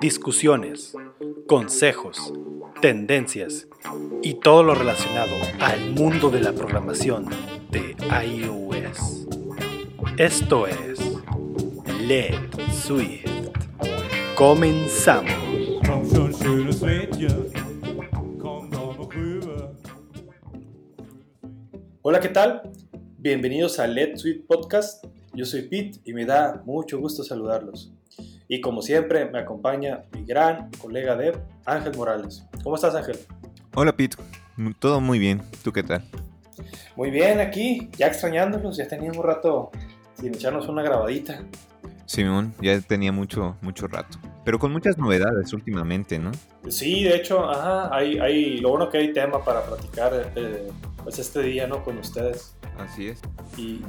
Discusiones, consejos, tendencias y todo lo relacionado al mundo de la programación de iOS. Esto es Let Swift. Comenzamos. Hola, ¿qué tal? Bienvenidos a Let Swift Podcast. Yo soy Pete y me da mucho gusto saludarlos. Y como siempre, me acompaña mi gran colega de Ángel Morales. ¿Cómo estás, Ángel? Hola, Pete. Todo muy bien. ¿Tú qué tal? Muy bien, aquí, ya extrañándolos. Ya teníamos un rato sin echarnos una grabadita. Simón, ya tenía mucho, mucho rato. Pero con muchas novedades últimamente, ¿no? Sí, de hecho, ajá, hay, hay, lo bueno que hay tema para platicar eh, pues este día, ¿no? Con ustedes. Así es. Y,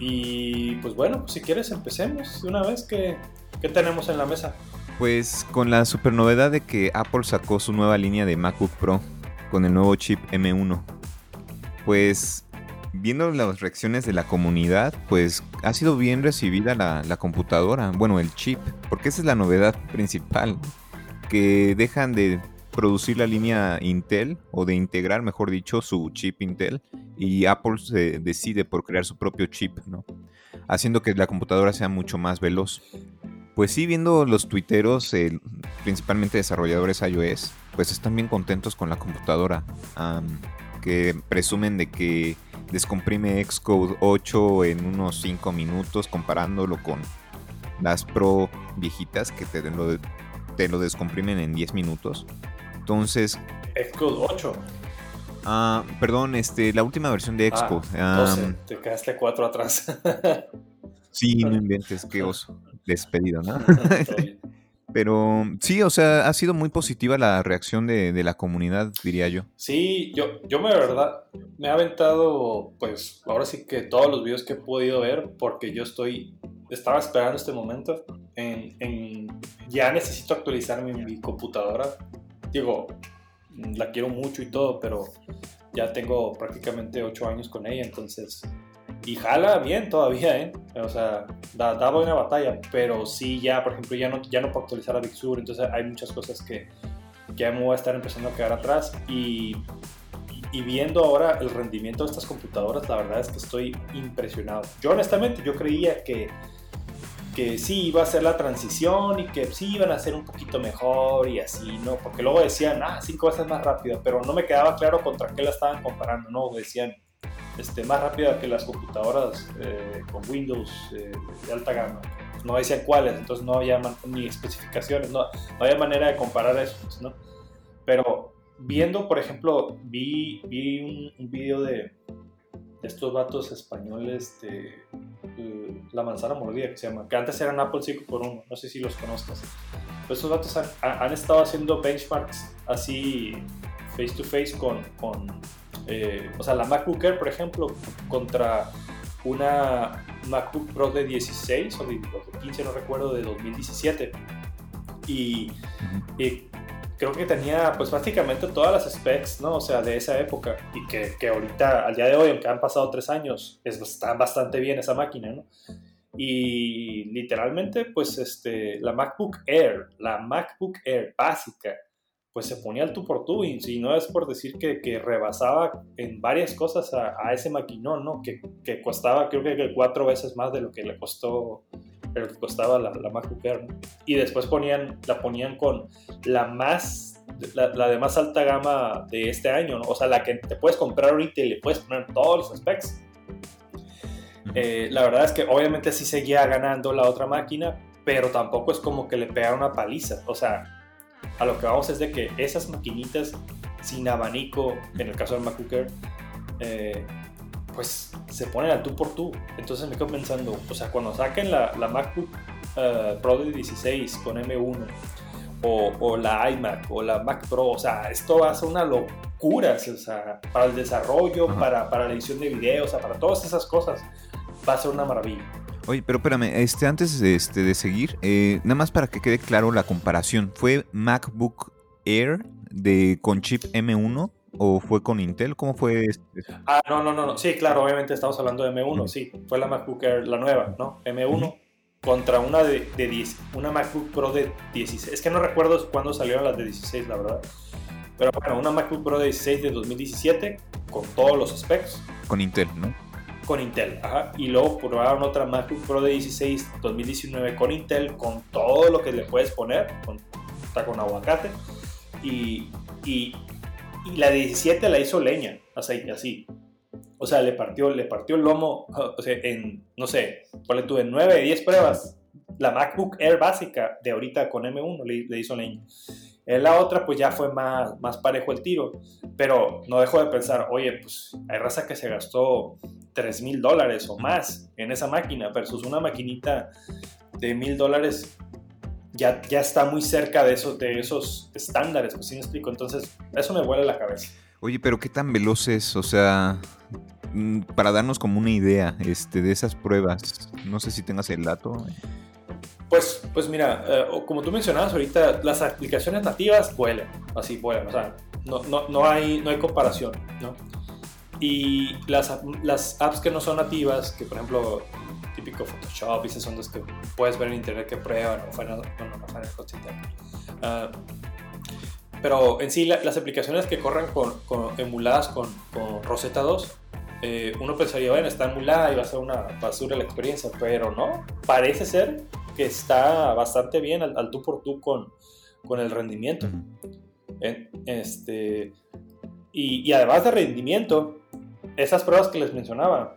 y pues bueno, pues si quieres empecemos de una vez. ¿Qué, ¿Qué tenemos en la mesa? Pues con la super novedad de que Apple sacó su nueva línea de MacBook Pro con el nuevo chip M1. Pues viendo las reacciones de la comunidad, pues ha sido bien recibida la, la, computadora, bueno, el chip, porque esa es la novedad principal, que dejan de producir la línea Intel, o de integrar, mejor dicho, su chip Intel, y Apple se decide por crear su propio chip, ¿no? Haciendo que la computadora sea mucho más veloz. Pues sí, viendo los tuiteros, principalmente desarrolladores iOS, pues están bien contentos con la computadora, que presumen de que descomprime Xcode 8 en unos 5 minutos comparándolo con las Pro viejitas que te lo, te lo descomprimen en 10 minutos. Entonces... Xcode 8. Ah, perdón, este, la última versión de Xcode. Ah, te quedaste 4 atrás. sí, no inventes, qué oso. Despedido, ¿no? Pero sí, o sea, ha sido muy positiva la reacción de, de, la comunidad, diría yo. Sí, yo, yo me verdad, me he aventado, pues, ahora sí que todos los videos que he podido ver, porque yo estoy, estaba esperando este momento, en, en ya necesito actualizar mi, mi computadora. Digo, la quiero mucho y todo, pero ya tengo prácticamente 8 años con ella, entonces y jala bien todavía, ¿eh? O sea, da, da buena batalla, pero sí ya, por ejemplo, ya no, ya no puedo actualizar a Big entonces hay muchas cosas que, que ya me voy a estar empezando a quedar atrás y, y viendo ahora el rendimiento de estas computadoras, la verdad es que estoy impresionado. Yo honestamente, yo creía que, que sí iba a ser la transición y que sí iban a ser un poquito mejor y así, ¿no? Porque luego decían, ah, cinco veces más rápido, pero no me quedaba claro contra qué la estaban comparando, ¿no? Decían, este, más rápida que las computadoras eh, con Windows eh, de alta gama. No decían cuáles, entonces no había ni especificaciones, no, no había manera de comparar eso, ¿no? Pero viendo, por ejemplo, vi, vi un, un video de, estos vatos españoles de La Manzana Mordida, que se llama, que antes eran Apple 5 por 1 no sé si los conozcas. Pero estos vatos han, han estado haciendo benchmarks así face to face con, con eh, o sea, la MacBook Air, por ejemplo, contra una MacBook Pro de 16 o de, 15, no recuerdo, de 2017. Y, creo que tenía pues prácticamente todas las specs, ¿no? O sea, de esa época. Y que, que ahorita, al día de hoy, aunque han pasado tres años, está bastante bien esa máquina, ¿no? Y literalmente, pues este, la MacBook Air, la MacBook Air básica, pues se ponía al tú por tú y, si no es por decir que, que rebasaba en varias cosas a, ese maquinón, ¿no? Que, que, costaba creo que cuatro veces más de lo que le costó, lo que costaba la, la MacBook Air, ¿no? Y después ponían, la ponían con la más, la, la, de más alta gama de este año, ¿no? O sea, la que te puedes comprar ahorita y le puedes poner todos los specs. Eh, la verdad es que obviamente sí seguía ganando la otra máquina, pero tampoco es como que le pegara una paliza, o sea a lo que vamos es de que esas maquinitas sin abanico, en el caso del MacBook Air, eh, pues se ponen al tú por tú. Entonces me quedo pensando, o sea, cuando saquen la, la MacBook uh, Pro de 16 con M1 o, o, la iMac o la Mac Pro, o sea, esto va a ser una locura, o sea, para el desarrollo, para, para la edición de videos, o sea, para todas esas cosas, va a ser una maravilla. Oye, pero espérame, este, antes de, este, de seguir, eh, nada más para que quede claro la comparación, ¿fue MacBook Air de, con chip M1 o fue con Intel? ¿Cómo fue? Este? Ah, no, no, no, sí, claro, obviamente estamos hablando de M1, sí, fue la MacBook Air, la nueva, ¿no? M1. contra una de, de 10, una MacBook Pro de 16. Es que no recuerdo cuándo salieron las de 16, la verdad. Pero bueno, una MacBook Pro de 16 de 2017 con todos los specs. Con Intel, ¿no? Con Intel, ajá. Y luego probaron otra MacBook Pro de 16 2019 con Intel, con todo lo que le puedes poner, con, está con aguacate. Y, y, y la 17 la hizo leña, así, así. O sea, le partió, le partió el lomo, o sea, en, no sé, ponle tú en 9, 10 pruebas. La MacBook Air básica de ahorita con M1 le, hizo leña. En la otra, pues ya fue más, más parejo el tiro. Pero no dejo de pensar, oye, pues hay raza que se gastó 3 mil dólares o más en esa máquina versus una maquinita de mil dólares ya, ya está muy cerca de esos, de esos estándares, pues sí me explico. Entonces, eso me vuela la cabeza. Oye, pero ¿qué tan veloz es? O sea, mm, para darnos como una idea este, de esas pruebas, no sé si tengas el dato. Pues, pues mira, eh, como tú mencionabas ahorita, las aplicaciones nativas vuelan, así vuelan, o sea, no, no, no, hay, no hay comparación, ¿no? Y las, las apps que no son nativas, que por ejemplo, típico Photoshop y esas son las que puedes ver en internet que prueban o Final, bueno, no Final Cut uh, pero en sí, las aplicaciones que corren con, emuladas con, Rosetta 2, eh, uno pensaría, bueno, está emulada y va a ser una basura la experiencia, pero no, parece ser que está bastante bien al, tú por tú con, con el rendimiento. este, y, además de rendimiento, esas pruebas que les mencionaba,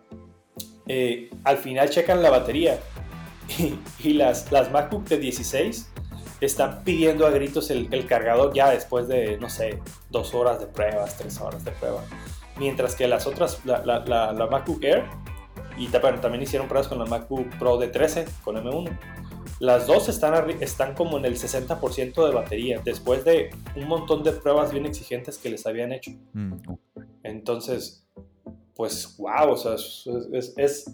eh, al final checan la batería y, y, las, las MacBook de 16 están pidiendo a gritos el, cargador ya después de, no sé, dos horas de pruebas, tres horas de prueba. Mientras que las otras, la, la, la, MacBook Air, y también hicieron pruebas con la MacBook Pro de 13, con M1. Las dos están, están como en el 60% de batería, después de un montón de pruebas bien exigentes que les habían hecho. Mm, Entonces, pues, wow, o sea, es, es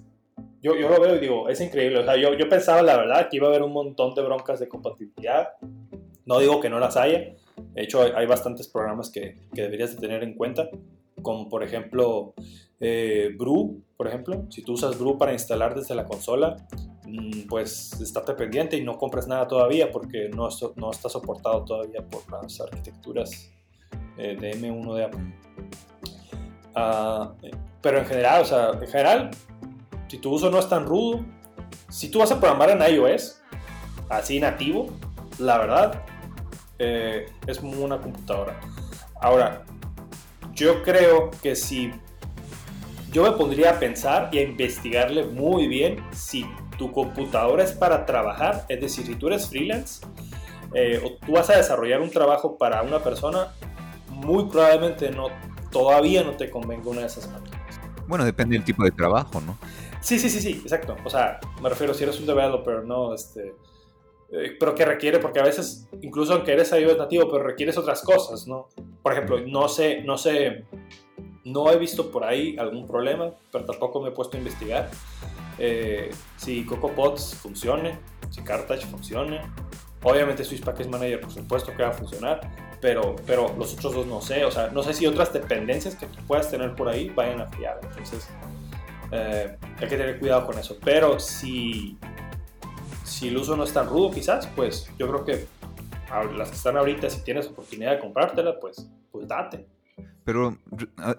yo, yo, lo veo y digo, es increíble. O sea, yo, yo pensaba, la verdad, que iba a haber un montón de broncas de compatibilidad. No digo que no las haya. De hecho, hay, bastantes programas que, que, deberías de tener en cuenta. Como por ejemplo, eh, Brew, por ejemplo. Si tú usas Brew para instalar desde la consola, mm, pues estate pendiente y no compres nada todavía porque no, no está soportado todavía por las arquitecturas eh, de M1 de Apple. Ah, pero en general, o sea, en general, si tu uso no es tan rudo, si tú vas a programar en iOS, así nativo, la verdad, eh, es una computadora. Ahora, yo creo que si yo me pondría a pensar y a investigarle muy bien si tu computadora es para trabajar, es decir, si tú eres freelance eh, o tú vas a desarrollar un trabajo para una persona, muy probablemente no, todavía no te convenga una de esas máquinas. Bueno, depende del tipo de trabajo, ¿no? Sí, sí, sí, sí, exacto. O sea, me refiero si eres un developer, ¿no? Este, eh, pero que requiere, porque a veces, incluso aunque eres iOS nativo, pero requieres otras cosas, ¿no? Por ejemplo, no sé, no sé, no he visto por ahí algún problema, pero tampoco me he puesto a investigar eh, si CocoaPods funcione, si Cartage funcione. Obviamente Swiss Package Manager, por supuesto que va a funcionar, pero, pero los otros dos no sé. O sea, no sé si otras dependencias que tú puedas tener por ahí vayan a fallar. Entonces, eh, hay que tener cuidado con eso. Pero si, si el uso no es tan rudo, quizás, pues yo creo que las que están ahorita, si tienes oportunidad de comprártela, pues, pues date. Pero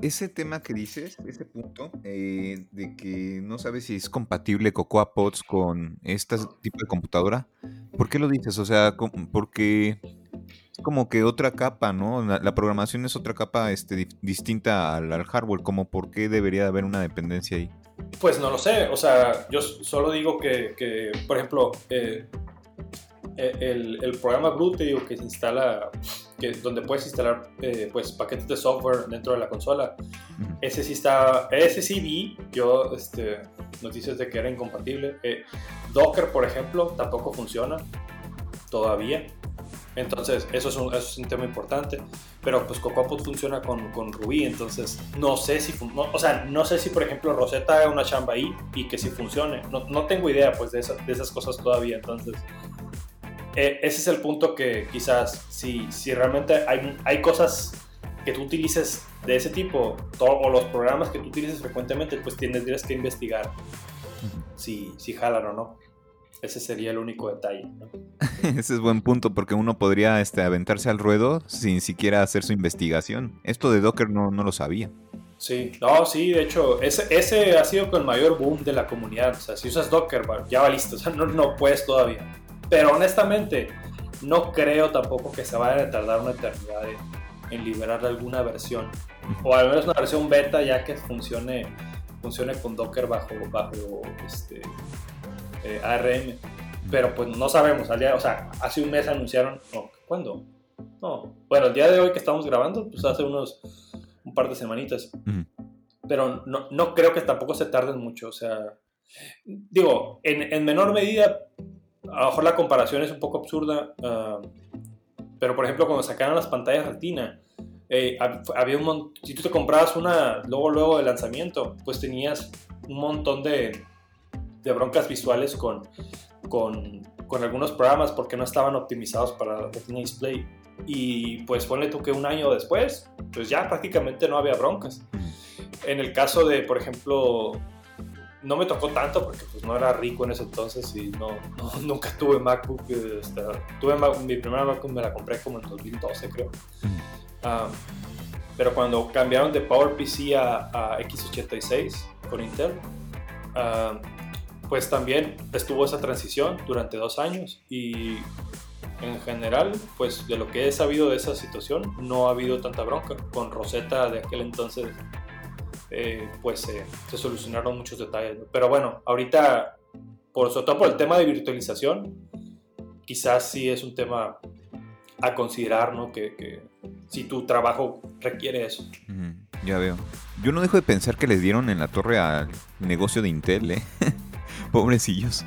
ese tema que dices, ese punto eh, de que no sabes si es compatible Cocoa Pods con este tipo de computadora, ¿por qué lo dices? O sea, porque como que otra capa, ¿no? La, programación es otra capa este, distinta al, al, hardware, como por qué debería haber una dependencia ahí. Pues no lo sé, o sea, yo solo digo que, por ejemplo, eh, eh, el, programa Blue te digo que se instala, que, donde puedes instalar eh, pues paquetes de software dentro de la consola. Ese sí está, ese sí vi, yo este, noticias de que era incompatible. Docker, por ejemplo, tampoco funciona todavía. Entonces, eso es un, eso es un tema importante. Pero pues CocoaPod funciona con, con, Ruby, entonces no sé si, o sea, no sé si por ejemplo Rosetta haga una chamba ahí y que si funcione. No, no tengo idea pues de, de, esas cosas todavía. Entonces, eh, ese es el punto que quizás si, si realmente hay, hay cosas que tú utilices de ese tipo o los programas que tú utilices frecuentemente, pues tendrías que investigar si, si jalan o no. Ese sería el único detalle. Ese es buen punto porque uno podría este, aventarse al ruedo sin siquiera hacer su investigación. Esto de Docker no, no lo sabía. Sí, no, sí, de hecho, ese, ese ha sido con el mayor boom de la comunidad. O sea, si usas Docker, ya va listo, o sea, no, no puedes todavía. Pero honestamente, no creo tampoco que se vaya a tardar una eternidad en, en liberar alguna versión. O al menos una versión beta ya que funcione, funcione con Docker bajo, bajo este, eh, ARM. Pero pues no sabemos, al día, o sea, hace un mes anunciaron, no, ¿cuándo? No, bueno, el día de hoy que estamos grabando, pues hace unos, un par de semanitas. Pero no, no, creo que tampoco se tarden mucho, o sea, digo, en, en, menor medida, a lo mejor la comparación es un poco absurda, uh, pero por ejemplo, cuando sacaron las pantallas retina, eh, había un si tú te comprabas una luego luego de lanzamiento, pues tenías un montón de, de broncas visuales con, con, con, algunos programas porque no estaban optimizados para Retina Display. Y pues ponle tú que un año después, pues ya prácticamente no había broncas. En el caso de, por ejemplo, no me tocó tanto porque pues no era rico en ese entonces y no, nunca tuve MacBook. Este, tuve mi primera MacBook me la compré como en 2012 creo. Uh, pero cuando cambiaron de PowerPC a, a x86 con Intel, uh, pues también estuvo esa transición durante dos años y en general, pues de lo que he sabido de esa situación, no ha habido tanta bronca. Con Rosetta de aquel entonces, eh, pues se solucionaron muchos detalles. Pero bueno, ahorita, por, sobre todo por el tema de virtualización, quizás sí es un tema a considerar, ¿no? Que si tu trabajo requiere eso. ya veo. Yo no dejo de pensar que les dieron en la torre al negocio de Intel, ¿eh? Pobrecillos.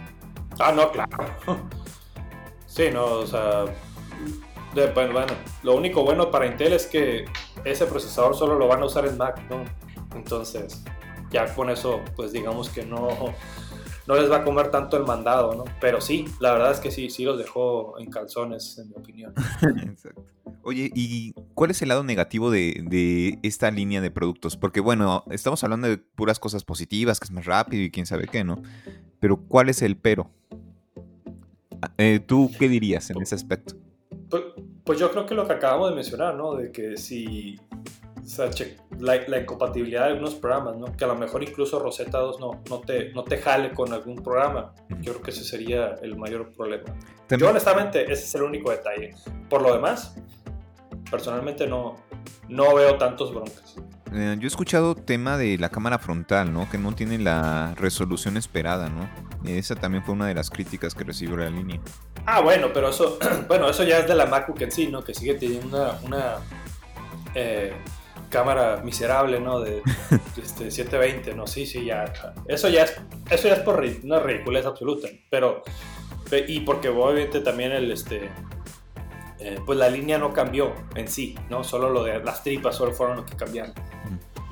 Ah, no, claro. Sí, no, o sea. bueno, lo único bueno para Intel es que ese procesador solo lo van a usar en Mac, ¿no? Entonces, ya con eso, pues digamos que no, no les va a comer tanto el mandado, ¿no? Pero sí, la verdad es que sí, sí los dejó en calzones, en mi opinión. Exacto. Oye, ¿y cuál es el lado negativo de, de, esta línea de productos? Porque bueno, estamos hablando de puras cosas positivas, que es más rápido y quién sabe qué, ¿no? Pero ¿cuál es el pero? Ah, eh, ¿Tú qué dirías en ese aspecto? Pues, pues, yo creo que lo que acabamos de mencionar, ¿no? De que si la, incompatibilidad de algunos programas, ¿no? Que a lo mejor incluso Rosetta 2 no, no, te, no te jale con algún programa. Yo creo que ese sería el mayor problema. Yo honestamente, ese es el único detalle. Por lo demás, personalmente no, no veo tantos broncas. Eh, yo he escuchado tema de la cámara frontal, ¿no? Que no tiene la resolución esperada, ¿no? Esa también fue una de las críticas que recibió la línea. Ah, bueno, pero eso, bueno, eso ya es de la MacBook en sí, ¿no? Que sigue teniendo una, una eh, cámara miserable, ¿no? De este, 720, ¿no? Sí, sí, ya. Eso ya es, eso ya es por una ridiculez absoluta. Pero, y porque obviamente también el, este, eh, pues la línea no cambió en sí, ¿no? Solo lo de las tripas solo fueron los que cambiaron.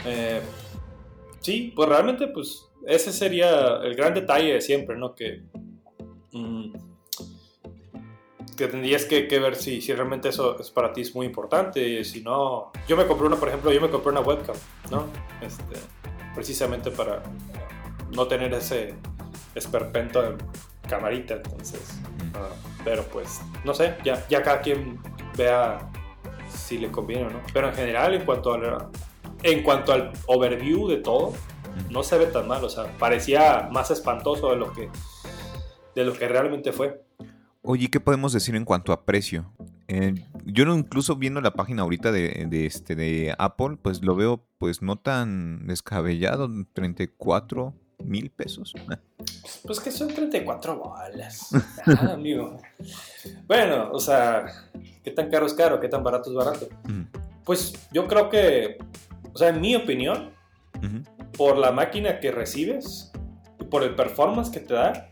Eh, sí, pues realmente, pues ese sería el gran detalle de siempre, ¿no? Que, mm, que tendrías que, ver si, si, realmente eso es para ti es muy importante. Si no, yo me compré una, por ejemplo, yo me compré una webcam, ¿no? Este, precisamente para no tener ese esperpento de camarita, entonces. Uh, pero pues, no sé, ya, ya cada quien vea si le conviene o no. Pero en general, en cuanto, a en cuanto al overview de todo, no se ve tan mal. O sea, parecía más espantoso de lo que, de lo que realmente fue. Oye, ¿qué podemos decir en cuanto a precio? Eh, yo incluso viendo la página ahorita de, de, este, de Apple, pues lo veo pues no tan descabellado, 34 mil pesos. Pues que son 34 bolas. Ah, amigo. Bueno, o sea, ¿qué tan caro es caro? ¿Qué tan barato es barato? Pues yo creo que, o sea, en mi opinión, por la máquina que recibes y por el performance que te da,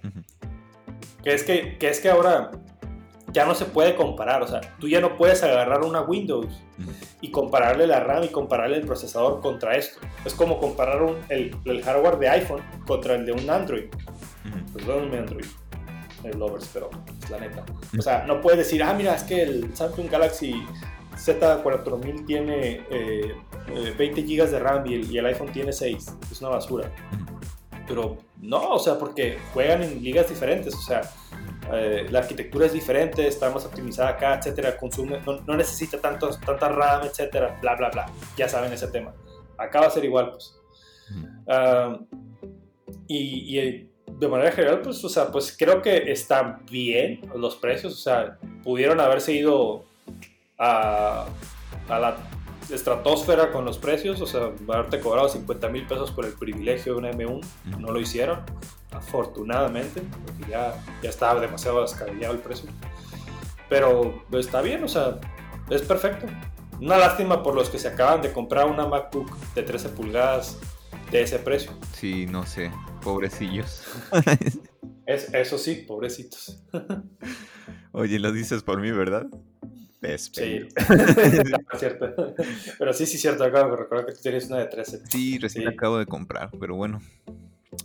que, es que, que es que ahora ya no se puede comparar. O sea, tú ya no puedes agarrar una Windows y compararle la RAM y compararle el procesador contra esto. Es como comparar el, hardware de iPhone contra el de un Android. Perdón, mi Android. El lovers, pero es la neta. O sea, no puedes decir, ah, mira, es que el Samsung Galaxy Z4000 tiene 20 eh, GB de RAM y el, y el, iPhone tiene 6. Es una basura. Pero no, o sea, porque juegan en ligas diferentes, o sea, eh, la arquitectura es diferente, está más optimizada acá, etcétera, consume, no, necesita tanto, tanta RAM, etcétera, bla, bla, bla. Ya saben ese tema. Acá va a ser igual, pues. Y, y, de manera general, pues, o sea, pues creo que están bien los precios, o sea, pudieron haberse ido a, a la estratosfera con los precios, o sea, haberte cobrado 50 mil pesos por el privilegio de una M1, no lo hicieron, afortunadamente, porque ya, ya estaba demasiado descabellado el precio. Pero está bien, o sea, es perfecto. Una lástima por los que se acaban de comprar una MacBook de 13 pulgadas de ese precio. Sí, no sé, pobrecillos. es, eso sí, pobrecitos. Oye, lo dices por mí, ¿verdad? Sí, es cierto. Pero sí, sí, cierto. Acabo de recordar que tú tienes una de 13. Sí, recién acabo de comprar, pero bueno.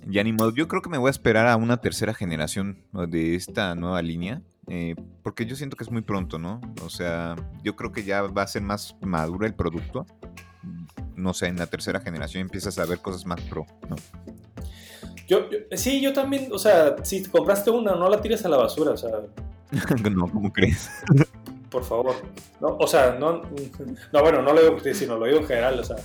Ya ni modo. Yo creo que me voy a esperar a una tercera generación de esta nueva línea. Eh, porque yo siento que es muy pronto, ¿no? O sea, yo creo que ya va a ser más maduro el producto. No sé, en la tercera generación empiezas a ver cosas más pro, ¿no? Yo, sí, yo también, o sea, si compraste una, no la tires a la basura, o sea. no, ¿cómo crees? Por favor. No, o sea, no, no, bueno, no lo digo usted, sino lo digo en general, o sea,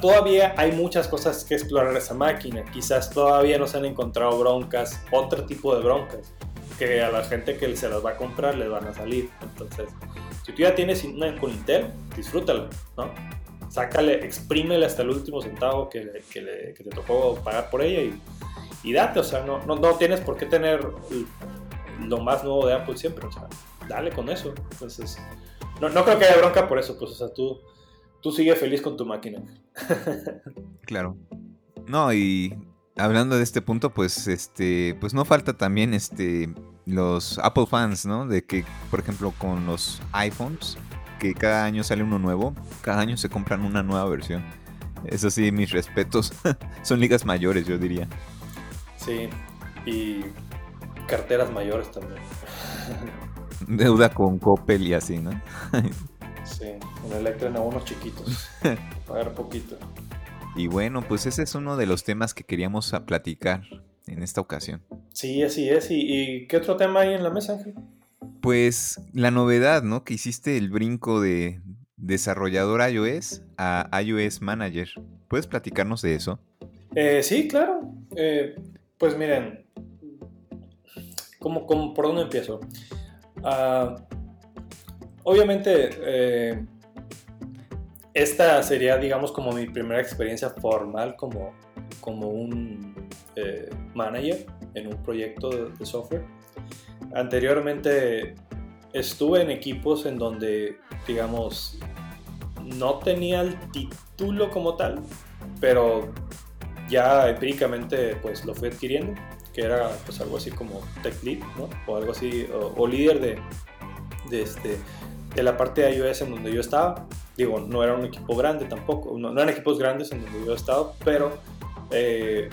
todavía hay muchas cosas que explorar esa máquina. Quizás todavía no se han encontrado broncas, otro tipo de broncas, que a la gente que se las va a comprar les van a salir. Entonces, si tú ya tienes una con Intel, disfrútala, ¿no? Sácale, exprímele hasta el último centavo que, que, te tocó pagar por ella y, y date, o sea, no, no, no tienes por qué tener lo más nuevo de Apple siempre, o sea, dale con eso. Entonces, no, no creo que haya bronca por eso, pues, o sea, tú, tú sigue feliz con tu máquina. claro. No, y hablando de este punto, pues, este, pues no falta también, este, los Apple fans, ¿no? De que, por ejemplo, con los iPhones, que cada año sale uno nuevo, cada año se compran una nueva versión. Eso sí, mis respetos. Son ligas mayores, yo diría. Sí, y carteras mayores también. Deuda con Coppel y así, ¿no? sí, en Electra a unos chiquitos. Pagar poquito. Y bueno, pues ese es uno de los temas que queríamos platicar en esta ocasión. Sí, así es. ¿Y, qué otro tema hay en la mesa, Ángel? Pues la novedad, ¿no? Que hiciste el brinco de desarrollador iOS a iOS Manager. ¿Puedes platicarnos de eso? Eh, sí, claro. Eh, pues miren, ¿cómo, cómo, por dónde empiezo? Ah, obviamente, eh, esta sería, digamos, como mi primera experiencia formal como, como un eh, manager en un proyecto de, software. Anteriormente estuve en equipos en donde, digamos, no tenía el título como tal, pero ya empíricamente pues lo fui adquiriendo que era pues algo así como tech lead, ¿no? O algo así, o, líder de, de, este, de la parte de iOS en donde yo estaba. Digo, no era un equipo grande tampoco, no, eran equipos grandes en donde yo he estado, pero eh,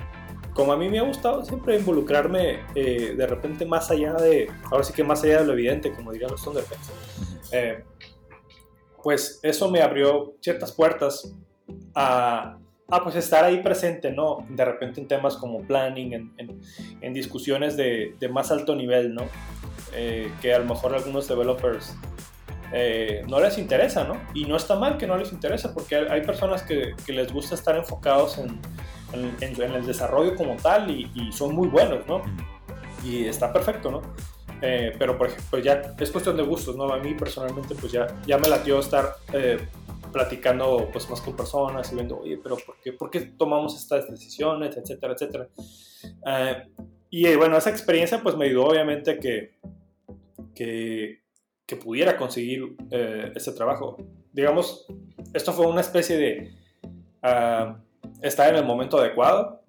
como a mí me ha gustado siempre involucrarme eh, de repente más allá de, ahora sí que más allá de lo evidente, como dirían los Thunderbirds, eh, pues eso me abrió ciertas puertas a, Ah, pues estar ahí presente, ¿no? De repente en temas como planning, en, en, discusiones de, de, más alto nivel, ¿no? Eh, que a lo mejor algunos developers eh, no les interesa, ¿no? Y no está mal que no les interese, porque hay personas que, que les gusta estar enfocados en, en el desarrollo como tal y, y, son muy buenos, ¿no? Y está perfecto, ¿no? Eh, pero por ejemplo, ya es cuestión de gustos, ¿no? A mí personalmente pues ya, ya me latió estar platicando pues más con personas y viendo, oye, pero ¿por qué, por qué tomamos estas decisiones, etcétera, etcétera? Eh, y bueno, esa experiencia pues me ayudó obviamente que, que, que pudiera conseguir eh, ese trabajo. Digamos, esto fue una especie de uh, estar en el momento adecuado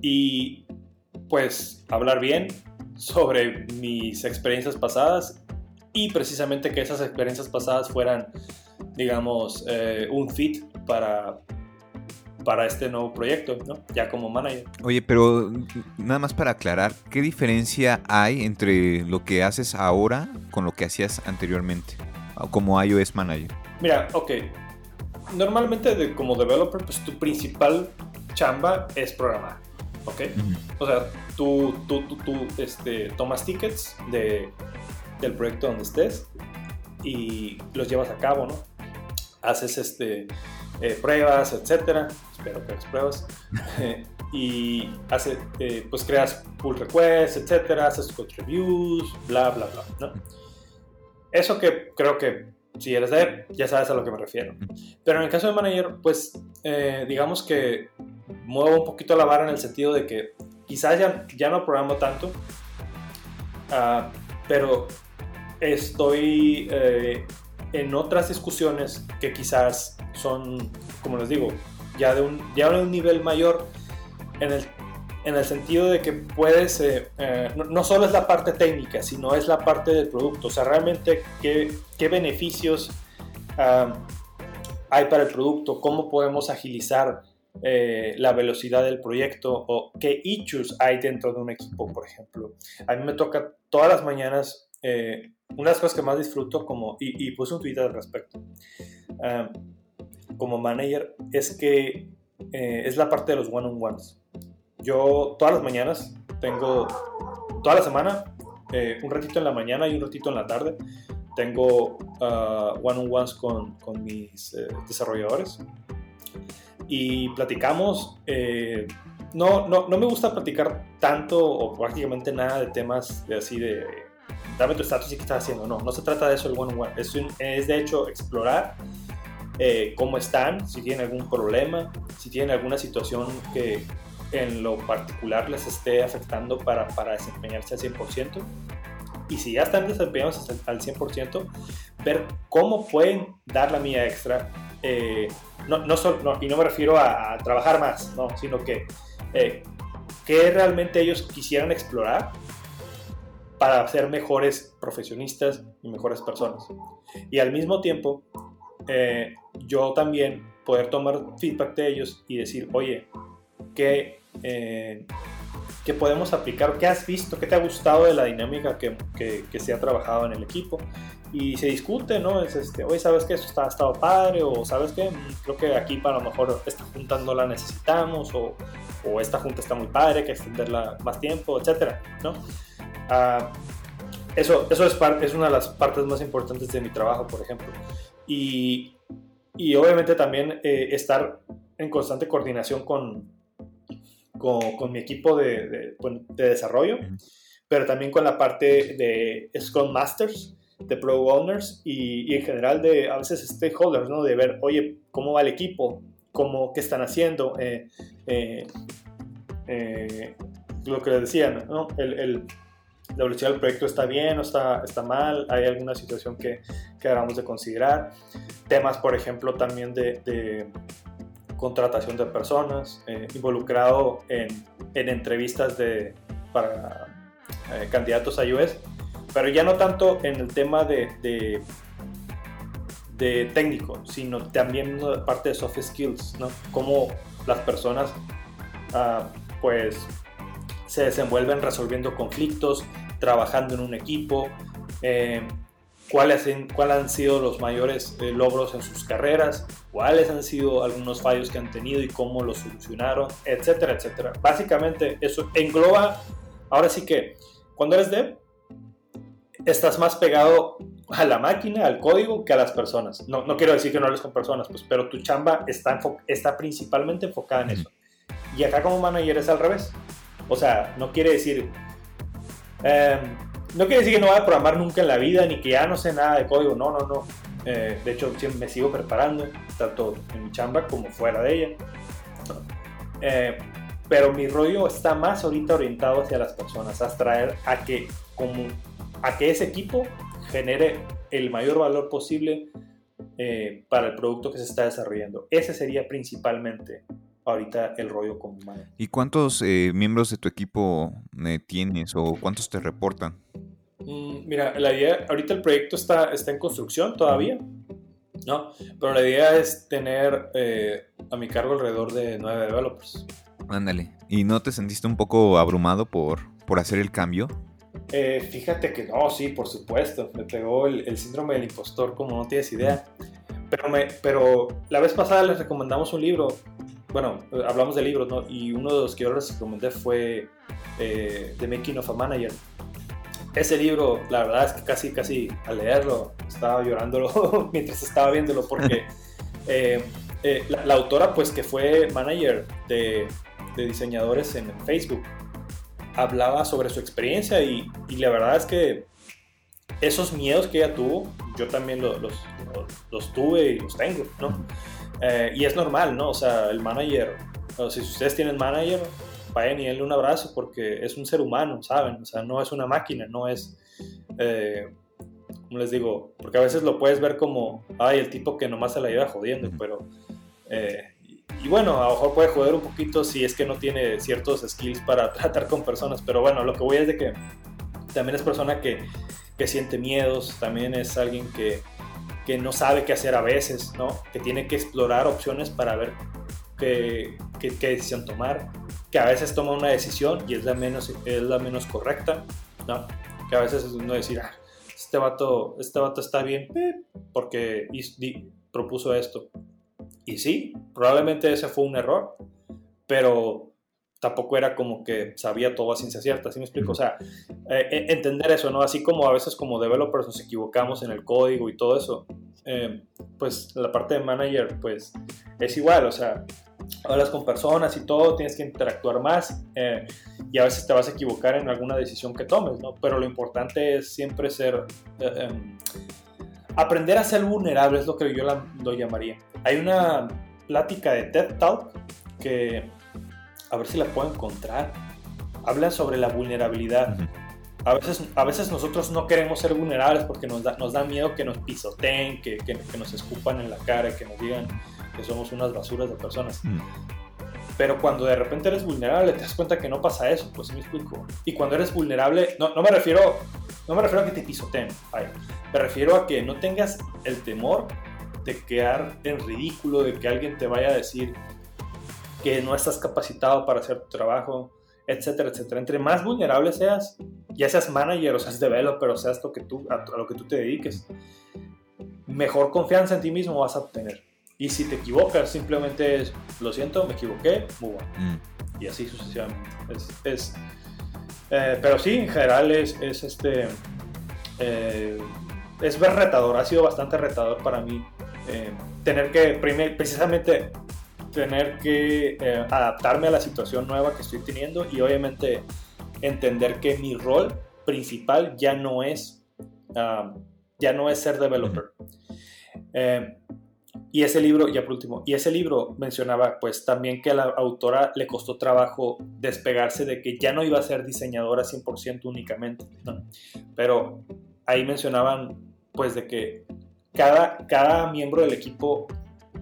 y pues hablar bien sobre mis experiencias pasadas y precisamente que esas experiencias pasadas fueran digamos, eh, un fit para, para este nuevo proyecto, ¿no? Ya como manager. Oye, pero nada más para aclarar, ¿qué diferencia hay entre lo que haces ahora con lo que hacías anteriormente como iOS manager? Mira, ok. Normalmente como developer, pues tu principal chamba es programar, ¿ok? O sea, tú, tú, tú, este, tomas tickets de, del proyecto donde estés y los llevas a cabo, ¿no? Haces este, eh, pruebas, etcétera. Espero que hagas pruebas. y hace, eh, pues creas pull requests, etcétera, haces code reviews, bla, bla, bla, ¿no? Eso que creo que si eres de ya sabes a lo que me refiero. Pero en el caso de manager, pues eh, digamos que muevo un poquito la vara en el sentido de que quizás ya, ya no programo tanto, uh, pero estoy eh, en otras discusiones que quizás son, como les digo, ya de un, ya de un nivel mayor en el, en el sentido de que puedes, eh, eh, no, solo es la parte técnica, sino es la parte del producto, o sea, realmente qué, qué beneficios ah, hay para el producto, cómo podemos agilizar eh, la velocidad del proyecto o qué issues hay dentro de un equipo, por ejemplo. A mí me toca todas las mañanas, una las cosas que más disfruto como, y, puse un tweet al respecto, ah, como manager, es que es la parte de los one-on-ones. Yo todas las mañanas tengo, toda la semana, eh, un ratito en la mañana y un ratito en la tarde, tengo uh, one-on-ones con, con, mis eh, desarrolladores y platicamos. Eh, no, no, no, me gusta platicar tanto o prácticamente nada de temas de así de dame tu estatus y qué estás haciendo. No, no se trata de eso el one-on-one. Es, es, de hecho explorar cómo están, si tienen algún problema, si tienen alguna situación que, en lo particular les esté afectando para, para desempeñarse al 100%. Y si ya están desempeñados al 100%, ver cómo pueden dar la mía extra. Eh, no, no, no, y no me refiero a, trabajar más, no, sino que eh, qué realmente ellos quisieran explorar para ser mejores profesionistas y mejores personas. Y al mismo tiempo, eh, yo también poder tomar feedback de ellos y decir, oye, ¿qué, eh, que podemos aplicar, qué has visto, qué te ha gustado de la dinámica que, que, se ha trabajado en el equipo. Y se discute, ¿no? Es este, oye, ¿sabes que Eso está, ha estado padre, o ¿sabes qué? Creo que aquí para lo mejor esta junta no la necesitamos, o, o esta junta está muy padre, hay que extenderla más tiempo, etcétera, ¿no? Ah, eso, eso es, es una de las partes más importantes de mi trabajo, por ejemplo. Y, y obviamente también eh, estar en constante coordinación con, con, mi equipo de, de, desarrollo, pero también con la parte de Scrum Masters, de Pro Owners y, en general de a veces stakeholders, ¿no? De ver, oye, ¿cómo va el equipo? ¿Cómo, ¿Qué están haciendo? Eh, eh, eh, lo que les decía, ¿no? El, el, la velocidad del proyecto está bien o está, está mal, hay alguna situación que, que debamos de considerar. Temas, por ejemplo, también de, de contratación de personas, eh, involucrado en, en, entrevistas de, para eh, candidatos a US, pero ya no tanto en el tema de, de, de técnico, sino también parte de soft skills, ¿no? Cómo las personas ah, pues se desenvuelven resolviendo conflictos, trabajando en un equipo, eh, cuáles, han sido los mayores eh, logros en sus carreras, cuáles han sido algunos fallos que han tenido y cómo los solucionaron, etcétera, etcétera. Básicamente eso engloba, ahora sí que cuando eres dev, estás más pegado a la máquina, al código, que a las personas. No, no quiero decir que no hables con personas, pues, pero tu chamba está, está principalmente enfocada en eso. Y acá como manager es al revés. O sea, no quiere decir... Eh, no quiere decir que no voy a programar nunca en la vida, ni que ya no sé nada de código, no, no, no. Eh, de hecho, siempre me sigo preparando, tanto en mi chamba como fuera de ella. Eh, pero mi rollo está más ahorita orientado hacia las personas, a traer a que, a que ese equipo genere el mayor valor posible eh, para el producto que se está desarrollando. Ese sería principalmente ahorita el rollo como ¿Y cuántos miembros de tu equipo tienes o cuántos te reportan? Mm, mira, la idea, ahorita el proyecto está, está en construcción todavía, ¿no? Pero la idea es tener eh, a mi cargo alrededor de nueve developers. Ándale. ¿Y no te sentiste un poco abrumado por, por hacer el cambio? Eh, fíjate que no, sí, por supuesto. Me pegó el, síndrome del impostor, como no tienes idea. Pero, me, pero la vez pasada les recomendamos un libro bueno, hablamos de libros, ¿no? Y uno de los que yo les recomendé fue eh, The Making of a Manager. Ese libro, la verdad es que casi, casi al leerlo, estaba llorándolo mientras estaba viéndolo porque eh, eh, la, autora, pues que fue manager de, de diseñadores en Facebook, hablaba sobre su experiencia y, y, la verdad es que esos miedos que ella tuvo, yo también los, los, los tuve y los tengo, ¿no? Eh, y es normal, ¿no? O sea, el manager, o si ustedes tienen manager, vayan y denle un abrazo porque es un ser humano, ¿saben? O sea, no es una máquina, no es, eh, ¿cómo les digo? Porque a veces lo puedes ver como, ay, el tipo que nomás se la lleva jodiendo, pero... Eh, y bueno, a lo mejor puede joder un poquito si es que no tiene ciertos skills para tratar con personas, pero bueno, lo que voy es de que también es persona que, que siente miedos, también es alguien que, que no sabe qué hacer a veces, ¿no? Que tiene que explorar opciones para ver qué, qué, decisión tomar, que a veces toma una decisión y es la menos, es la menos correcta, ¿no? Que a veces uno decir, ah, este vato, este vato está bien porque propuso esto. Y sí, probablemente ese fue un error, pero tampoco era como que sabía todo a ciencia cierta, ¿sí me explico? O sea, eh, eh, entender eso, ¿no? Así como a veces como developers nos equivocamos en el código y todo eso, eh, pues la parte de manager, pues es igual, o sea, hablas con personas y todo, tienes que interactuar más y a veces te vas a equivocar en alguna decisión que tomes, ¿no? Pero lo importante es siempre ser... Em, aprender a ser vulnerable es lo que yo lo llamaría. Hay una plática de TED Talk que a ver si la puedo encontrar. Habla sobre la vulnerabilidad. A veces, a veces nosotros no queremos ser vulnerables porque nos da, nos da miedo que nos pisoteen, que, que, nos escupan en la cara, que nos digan que somos unas basuras de personas. Pero cuando de repente eres vulnerable, te das cuenta que no pasa eso, pues me explico. Y cuando eres vulnerable, no, no me refiero no me refiero a que te pisoteen, me refiero a que no tengas el temor de quedar en ridículo, de que alguien te vaya a decir, que no estás capacitado para hacer tu trabajo, etcétera, etcétera. Entre más vulnerable seas, ya seas manager o seas developer o seas lo que tú, a, lo que tú te dediques, mejor confianza en ti mismo vas a obtener. Y si te equivocas, simplemente es, lo siento, me equivoqué, muy bueno. Mm. Y así sucesivamente. Es, eh, pero sí, en general es, es este... Eh, es ver retador, ha sido bastante retador para mí eh, tener que, precisamente tener que eh, adaptarme a la situación nueva que estoy teniendo y obviamente entender que mi rol principal ya no es, ya no es ser developer. Eh, y ese libro, ya por último, y ese libro mencionaba pues también que a la autora le costó trabajo despegarse de que ya no iba a ser diseñadora 100% únicamente, pero ahí mencionaban pues de que cada, cada miembro del equipo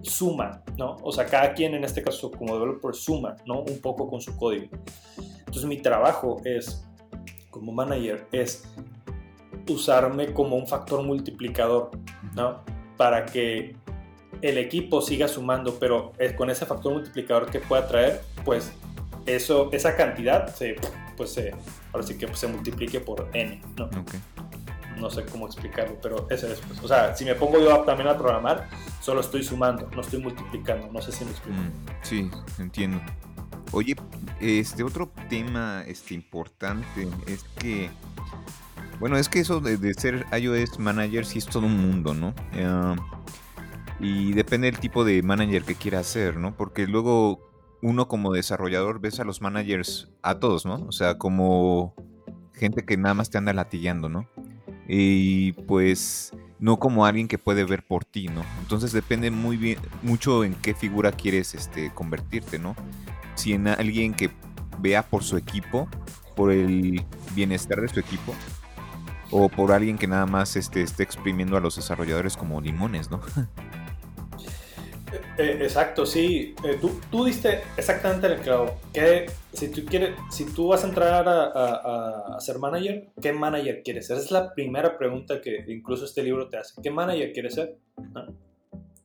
suma, ¿no? O sea, cada quien en este caso como developer suma, ¿no? Un poco con su código. Entonces mi trabajo es, como manager, es usarme como un factor multiplicador, ¿no? Para que el equipo siga sumando, pero con ese factor multiplicador que pueda traer, pues eso, esa cantidad se, pues se, ahora sí que se multiplique por n, ¿no? No sé cómo explicarlo, pero ese es, pues, o sea, si me pongo yo también a programar, solo estoy sumando, no estoy multiplicando, no sé si me explico. Mm, sí, entiendo. Oye, este otro tema este, importante es que, bueno, es que eso de, ser iOS manager sí es todo un mundo, ¿no? Eh, y depende del tipo de manager que quiera hacer, ¿no? Porque luego uno como desarrollador ves a los managers, a todos, ¿no? O sea, como gente que nada más te anda latillando, ¿no? Y pues no como alguien que puede ver por ti, ¿no? Entonces depende muy bien, mucho en qué figura quieres este, convertirte, ¿no? Si en alguien que vea por su equipo, por el bienestar de su equipo, o por alguien que nada más este, esté exprimiendo a los desarrolladores como limones, ¿no? Eh, exacto, sí. Eh, tú, tú, diste exactamente el clavo. Que si tú quieres, si tú vas a entrar a, a, ser manager, ¿qué manager quieres ser? Esa es la primera pregunta que incluso este libro te hace. ¿Qué manager quieres ser?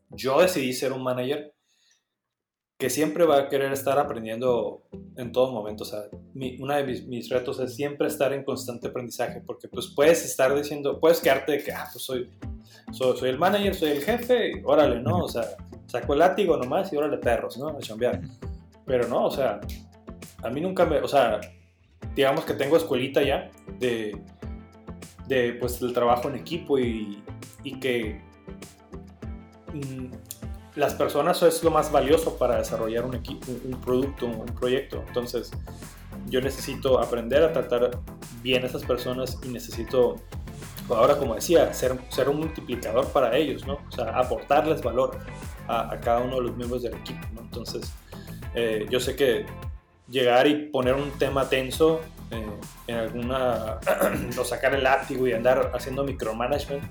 Yo decidí ser un manager que siempre va a querer estar aprendiendo en todo momento. O sea, uno de mis, mis, retos es siempre estar en constante aprendizaje, porque pues puedes estar diciendo, puedes quedarte de que, ah, pues soy, soy, el manager, soy el jefe, órale, ¿no? O sea, saco el látigo nomás y órale perros, ¿no? A. Pero no, o sea, a mí nunca me, o sea, digamos que tengo escuelita ya de, de pues el trabajo en equipo y, y que mm, las personas es lo más valioso para desarrollar un equipo, un producto, un proyecto. Entonces, yo necesito aprender a tratar bien a esas personas y necesito, ahora como decía, ser, ser un multiplicador para ellos, ¿no? O sea, aportarles valor a, cada uno de los miembros del equipo, ¿no? Entonces, eh, yo sé que llegar y poner un tema tenso eh, en alguna, o sacar el látigo y andar haciendo micromanagement,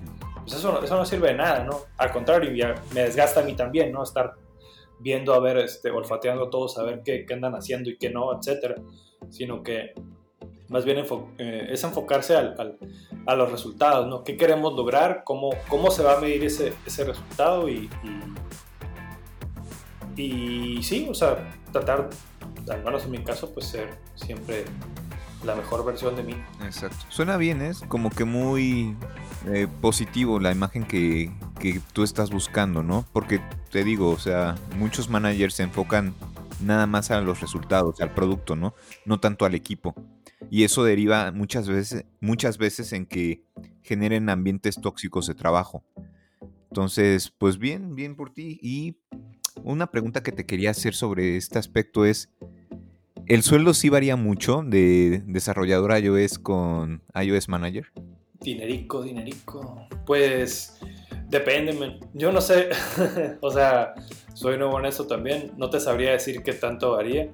pues eso, eso no sirve de nada, ¿no? Al contrario, me desgasta a mí también, ¿no? Estar viendo, a ver, este, olfateando a todos, a ver qué, qué andan haciendo y qué no, etcétera, sino que más bien eh, es enfocarse al, a los resultados, ¿no? ¿Qué queremos lograr? ¿Cómo, cómo se va a medir ese, ese resultado? Y, y, y, sí, o sea, tratar, al menos en mi caso, pues ser siempre la mejor versión de mí. Exacto. Suena bien, es como que muy eh, positivo la imagen que, que tú estás buscando, ¿no? Porque te digo, o sea, muchos managers se enfocan nada más a los resultados, al producto, ¿no? No tanto al equipo. Y eso deriva muchas veces, muchas veces en que generen ambientes tóxicos de trabajo. Entonces, pues bien, bien por ti. Y una pregunta que te quería hacer sobre este aspecto es, ¿el sueldo sí varía mucho de desarrollador iOS con iOS Manager? Dinerico, dinerico. Pues depende, yo no sé, o sea, soy nuevo en eso también, no te sabría decir qué tanto varía.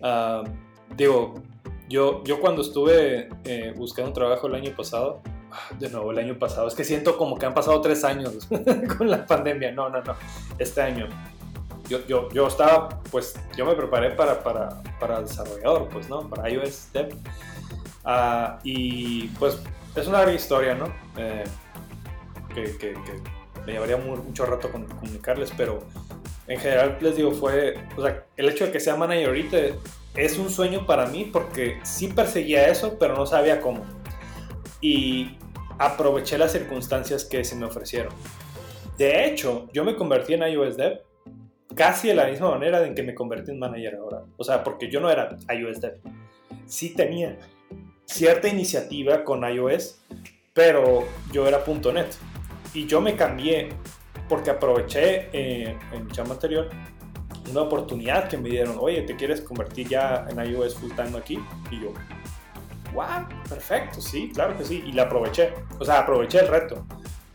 Ah, digo, yo, yo cuando estuve eh, buscando trabajo el año pasado, ah, de nuevo el año pasado, es que siento como que han pasado tres años con la pandemia, no, no, no, este año. Yo, yo, yo estaba, pues, yo me preparé para, para, para desarrollador, pues, ¿no? Para iOS Dev. Ah, y pues es una larga historia, ¿no? Eh, que, que, me llevaría mucho rato comunicarles, pero en general les digo, fue, o sea, el hecho de que sea manager ahorita es un sueño para mí porque sí perseguía eso, pero no sabía cómo. Y aproveché las circunstancias que se me ofrecieron. De hecho, yo me convertí en iOS Dev casi de la misma manera en que me convertí en manager ahora. O sea, porque yo no era iOS Dev. Sí tenía cierta iniciativa con iOS, pero yo era .NET. Y yo me cambié porque aproveché eh, en mi chamba anterior una oportunidad que me dieron, oye, ¿te quieres convertir ya en iOS full time aquí? Y yo, wow, perfecto, sí, claro que sí. Y la aproveché, o sea, aproveché el reto.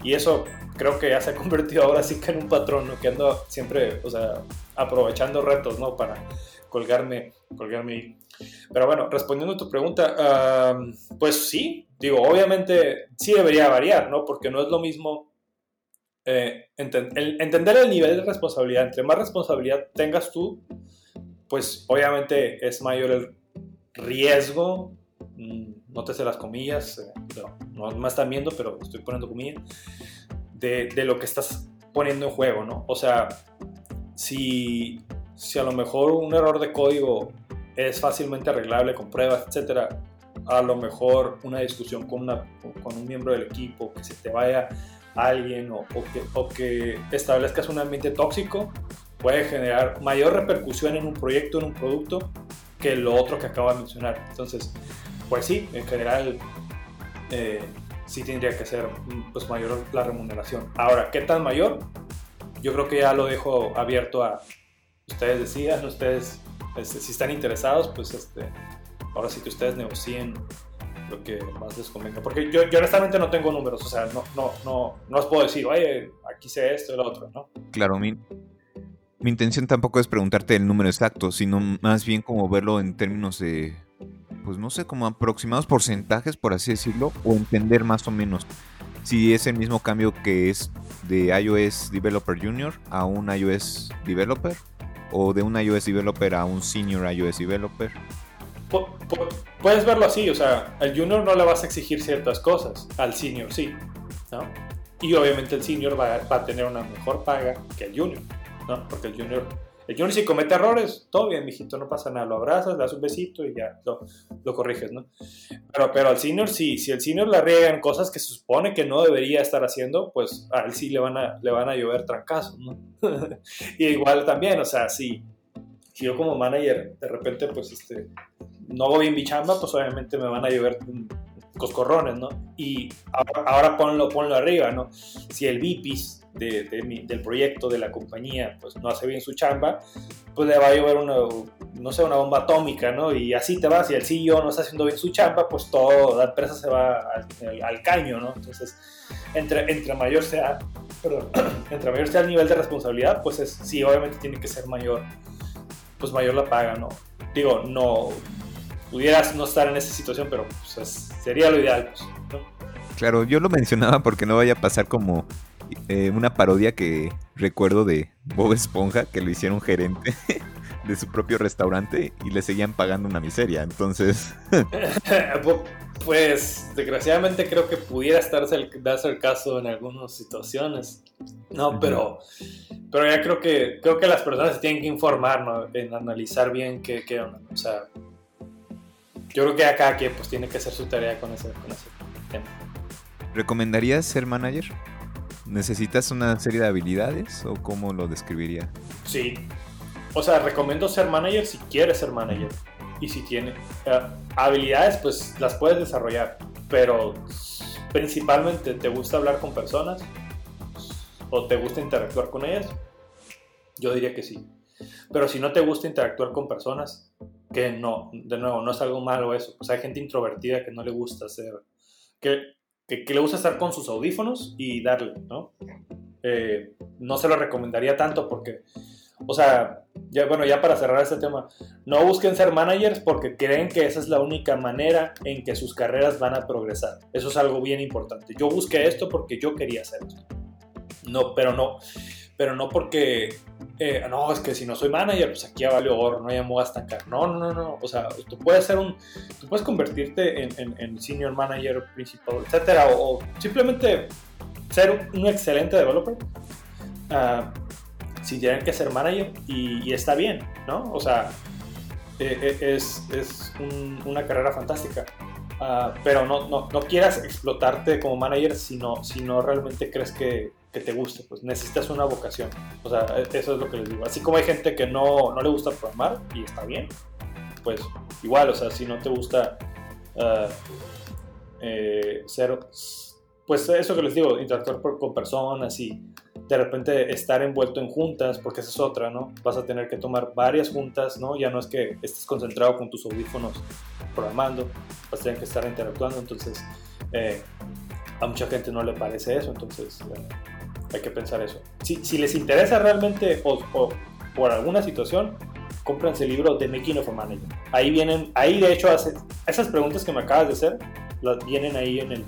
Y eso creo que ya se ha convertido ahora sí que en un patrón, ¿no? Que ando siempre, o sea, aprovechando retos, ¿no? Para colgarme, colgarme. Pero bueno, respondiendo a tu pregunta, pues sí, digo, obviamente sí debería variar, ¿no? Porque no es lo mismo eh, entender el nivel de responsabilidad. Entre más responsabilidad tengas tú, pues obviamente es mayor el riesgo, mm, no te sé las comillas, eh, no, me están viendo, pero estoy poniendo comillas, de, de lo que estás poniendo en juego, ¿no? O sea, si si a lo mejor un error de código es fácilmente arreglable con pruebas, etcétera, a lo mejor una discusión con, una, con un miembro del equipo, que se te vaya alguien o, que, o que establezcas un ambiente tóxico, puede generar mayor repercusión en un proyecto, en un producto, que lo otro que acabo de mencionar. Entonces, pues sí, en general eh, sí tendría que ser pues, mayor la remuneración. Ahora, ¿qué tan mayor? Yo creo que ya lo dejo abierto a, ustedes decían, ustedes, este, si están interesados, pues este, ahora sí que ustedes negocien lo que más les convenga. Porque yo, yo honestamente no tengo números, o sea, no, no, no, no os puedo decir, oye, aquí sé esto y lo otro, ¿no? Claro, mi, mi intención tampoco es preguntarte el número exacto, sino más bien como verlo en términos de, pues no sé, como aproximados porcentajes, por así decirlo, o entender más o menos si es el mismo cambio que es de iOS Developer Junior a un iOS Developer o de un iOS developer a un senior iOS developer? puedes verlo así, o sea, al junior no le vas a exigir ciertas cosas, al senior sí, ¿no? Y obviamente el senior va, a tener una mejor paga que el junior, ¿no? Porque el junior El junior si comete errores, todo bien, mijito, no pasa nada. Lo abrazas, le das un besito y ya lo, lo corriges, ¿no? Pero, pero al senior, sí, si el senior la riega en cosas que se supone que no debería estar haciendo, pues a él sí le van a, le van a llover trancazos, ¿no? y igual también, o sea, si, si yo como manager de repente, pues, este, no hago bien mi chamba, pues obviamente me van a llover coscorrones, ¿no? Y ahora, ahora ponlo, ponlo arriba, ¿no? Si el VIPIS del proyecto, de la compañía, pues no hace bien su chamba, pues le va a llover una, no sé, una bomba atómica, ¿no? Y así te va, si el CEO no está haciendo bien su chamba, pues toda la empresa se va al, caño, ¿no? Entonces, entre, entre mayor sea, perdón, entre mayor sea el nivel de responsabilidad, pues es, sí, obviamente tiene que ser mayor, pues mayor la paga, ¿no? Digo, no, pudieras no estar en esa situación, pero pues, sería lo ideal, pues, ¿no? Claro, yo lo mencionaba porque no vaya a pasar como eh, una parodia que recuerdo de Bob Esponja, que lo hicieron gerente de su propio restaurante y le seguían pagando una miseria. Entonces. pues desgraciadamente creo que pudiera estarse el, darse el caso en algunas situaciones. No, pero, pero ya creo que creo que las personas se tienen que informar, ¿no? En analizar bien qué, qué onda. O sea, yo creo que acá que pues tiene que hacer su tarea con ese, con ese tema. ¿Recomendarías ser manager? ¿Necesitas una serie de habilidades o cómo lo describiría? Sí. O sea, recomiendo ser manager si quieres ser manager. Y si tiene eh, habilidades, pues las puedes desarrollar. Pero principalmente te gusta hablar con personas o te gusta interactuar con ellas. Yo diría que sí. Pero si no te gusta interactuar con personas, que no, de nuevo, no es algo malo eso. O sea, hay gente introvertida que no le gusta hacer, que que, le gusta estar con sus audífonos y darle, ¿no? Eh, no se lo recomendaría tanto porque, o sea, bueno, ya para cerrar este tema, no busquen ser managers porque creen que esa es la única manera en que sus carreras van a progresar. Eso es algo bien importante. Yo busqué esto porque yo quería hacer esto. No, pero no, pero no porque eh, no, es que si no soy manager, pues aquí ya valió gorro, no ya me voy a estancar. No, no, no, no. O sea, tú puedes ser un, tú puedes convertirte en, senior manager, principal, etcétera, o, simplemente ser un, excelente developer. Uh, si tienen que ser manager y, está bien, ¿no? O sea, eh, eh, es, es una carrera fantástica. Ah, pero no, no, no, quieras explotarte como manager si no, si no realmente crees que, te guste, pues necesitas una vocación. O sea, e, eso es lo que les digo. Así como hay gente que no, no le gusta programar y está bien, pues igual, o sea, si no te gusta uh, ser, pues eso que les digo, interactuar con personas y de repente estar envuelto en juntas, porque esa es otra, ¿no? Vas a tener que tomar varias juntas, ¿no? Ya no es que estés concentrado con tus audífonos programando, vas a tener que estar interactuando, entonces eh, a mucha gente no le parece eso, entonces eh, hay que pensar eso. Si, si les interesa realmente o, por alguna situación, cómprense el libro The Making of a Manager. Ahí vienen, ahí de hecho hace, esas preguntas que me acabas de hacer, las vienen ahí en el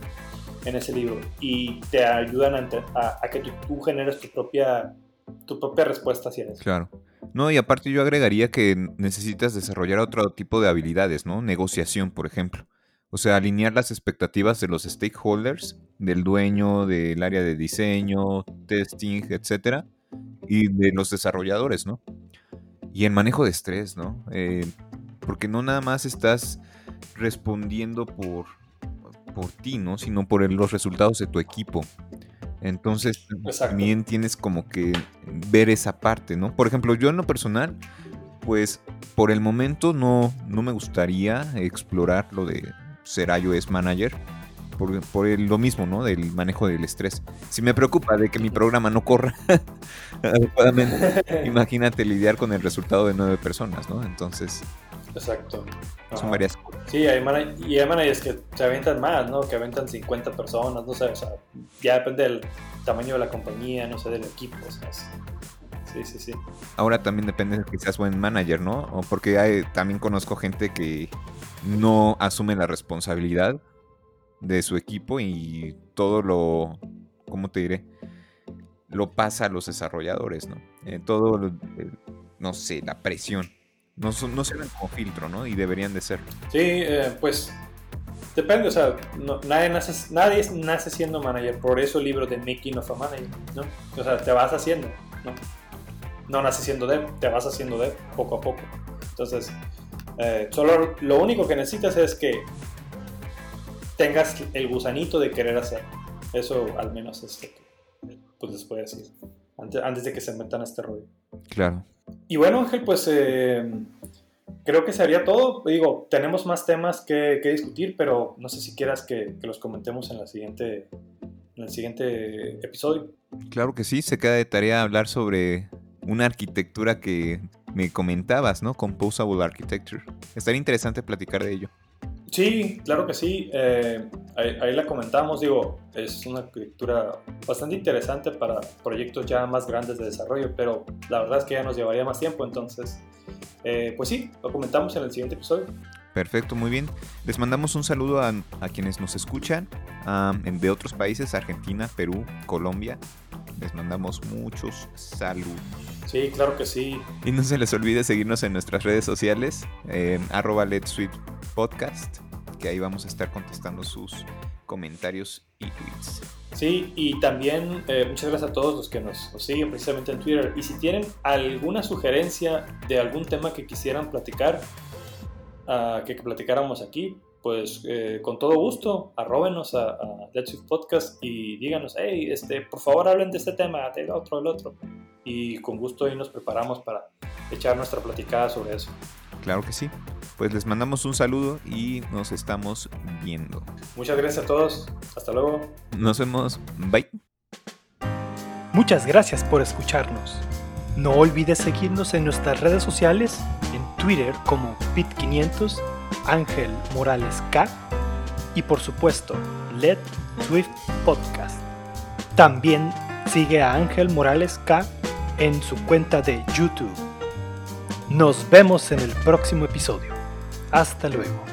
en ese libro y te ayudan a, que tú, generes tu propia, tu propia respuesta hacia eso. Claro. No, y aparte yo agregaría que necesitas desarrollar otro tipo de habilidades, ¿no? Negociación, por ejemplo. O sea, alinear las expectativas de los stakeholders, del dueño, del área de diseño, testing, etcétera, y de los desarrolladores, ¿no? Y el manejo de estrés, ¿no? Eh, porque no nada más estás respondiendo por por ti, ¿no? Sino por los resultados de tu equipo. Entonces también tienes como que ver esa parte, ¿no? Por ejemplo, yo en lo personal, pues por el momento no, no me gustaría explorar lo de ser iOS Manager. Por, por lo mismo, ¿no? Del manejo del estrés. Si me preocupa de que mi programa no corra adecuadamente, imagínate lidiar con el resultado de nueve personas, ¿no? Entonces, Exacto. Son varias Sí, hay y hay managers que se aventan más, ¿no? Que aventan 50 personas, no sé, o sea, ya depende del tamaño de la compañía, no sé, del equipo, o sea, sí, sí, sí. Ahora también depende de que seas buen manager, ¿no? O porque hay, también conozco gente que no asume la responsabilidad de su equipo y todo lo, ¿cómo te diré? Lo pasa a los desarrolladores, ¿no? Eh, todo, eh, no sé, la presión no, no sirven como filtro, ¿no? Y deberían de ser. Sí, eh, pues depende, o sea, nadie, nace, nadie nace siendo manager, por eso el libro de Making of a Manager, ¿no? O sea, te vas haciendo, ¿no? no naces siendo dev, te vas haciendo dev poco a poco. Entonces, eh, solo lo único que necesitas es que tengas el gusanito de querer hacer. Eso al menos es lo que pues, les puedo decir. Antes, antes de que se metan a este rollo. Claro. Y bueno, Ángel, pues eh, creo que sería todo. Digo, tenemos más temas que, discutir, pero no sé si quieras que, que, los comentemos en, la siguiente, en el siguiente episodio. Claro que sí, se queda de tarea hablar sobre una arquitectura que me comentabas, ¿no? Composable Architecture. Estaría interesante platicar de ello. Sí, claro que sí. Eh, ahí, ahí, la comentamos. Digo, es una arquitectura bastante interesante para proyectos ya más grandes de desarrollo, pero la verdad es que ya nos llevaría más tiempo. Entonces, eh, pues sí, lo comentamos en el siguiente episodio. Perfecto, muy bien. Les mandamos un saludo a, a quienes nos escuchan um, de otros países, Argentina, Perú, Colombia. Les mandamos muchos saludos. Sí, claro que sí. Y no se les olvide seguirnos en nuestras redes sociales, eh, arroba Sweet Podcast, que ahí vamos a estar contestando sus comentarios y tweets. Sí, y también eh, muchas gracias a todos los que nos, siguen precisamente en Twitter. Y si tienen alguna sugerencia de algún tema que quisieran platicar, uh, que, platicáramos aquí, pues eh, con todo gusto, arróbenos a, a Let's Podcast y díganos, hey, este, por favor hablen de este tema, del otro, del otro y con gusto ahí nos preparamos para echar nuestra platicada sobre eso. Claro que sí. Pues les mandamos un saludo y nos estamos viendo. Muchas gracias a todos. Hasta luego. Nos vemos. Bye. Muchas gracias por escucharnos. No olvides seguirnos en nuestras redes sociales, en Twitter como Pit500, Ángel Morales K y por supuesto, Let Swift Podcast. También sigue a Ángel Morales K en su cuenta de YouTube. Nos vemos en el próximo episodio. Hasta luego.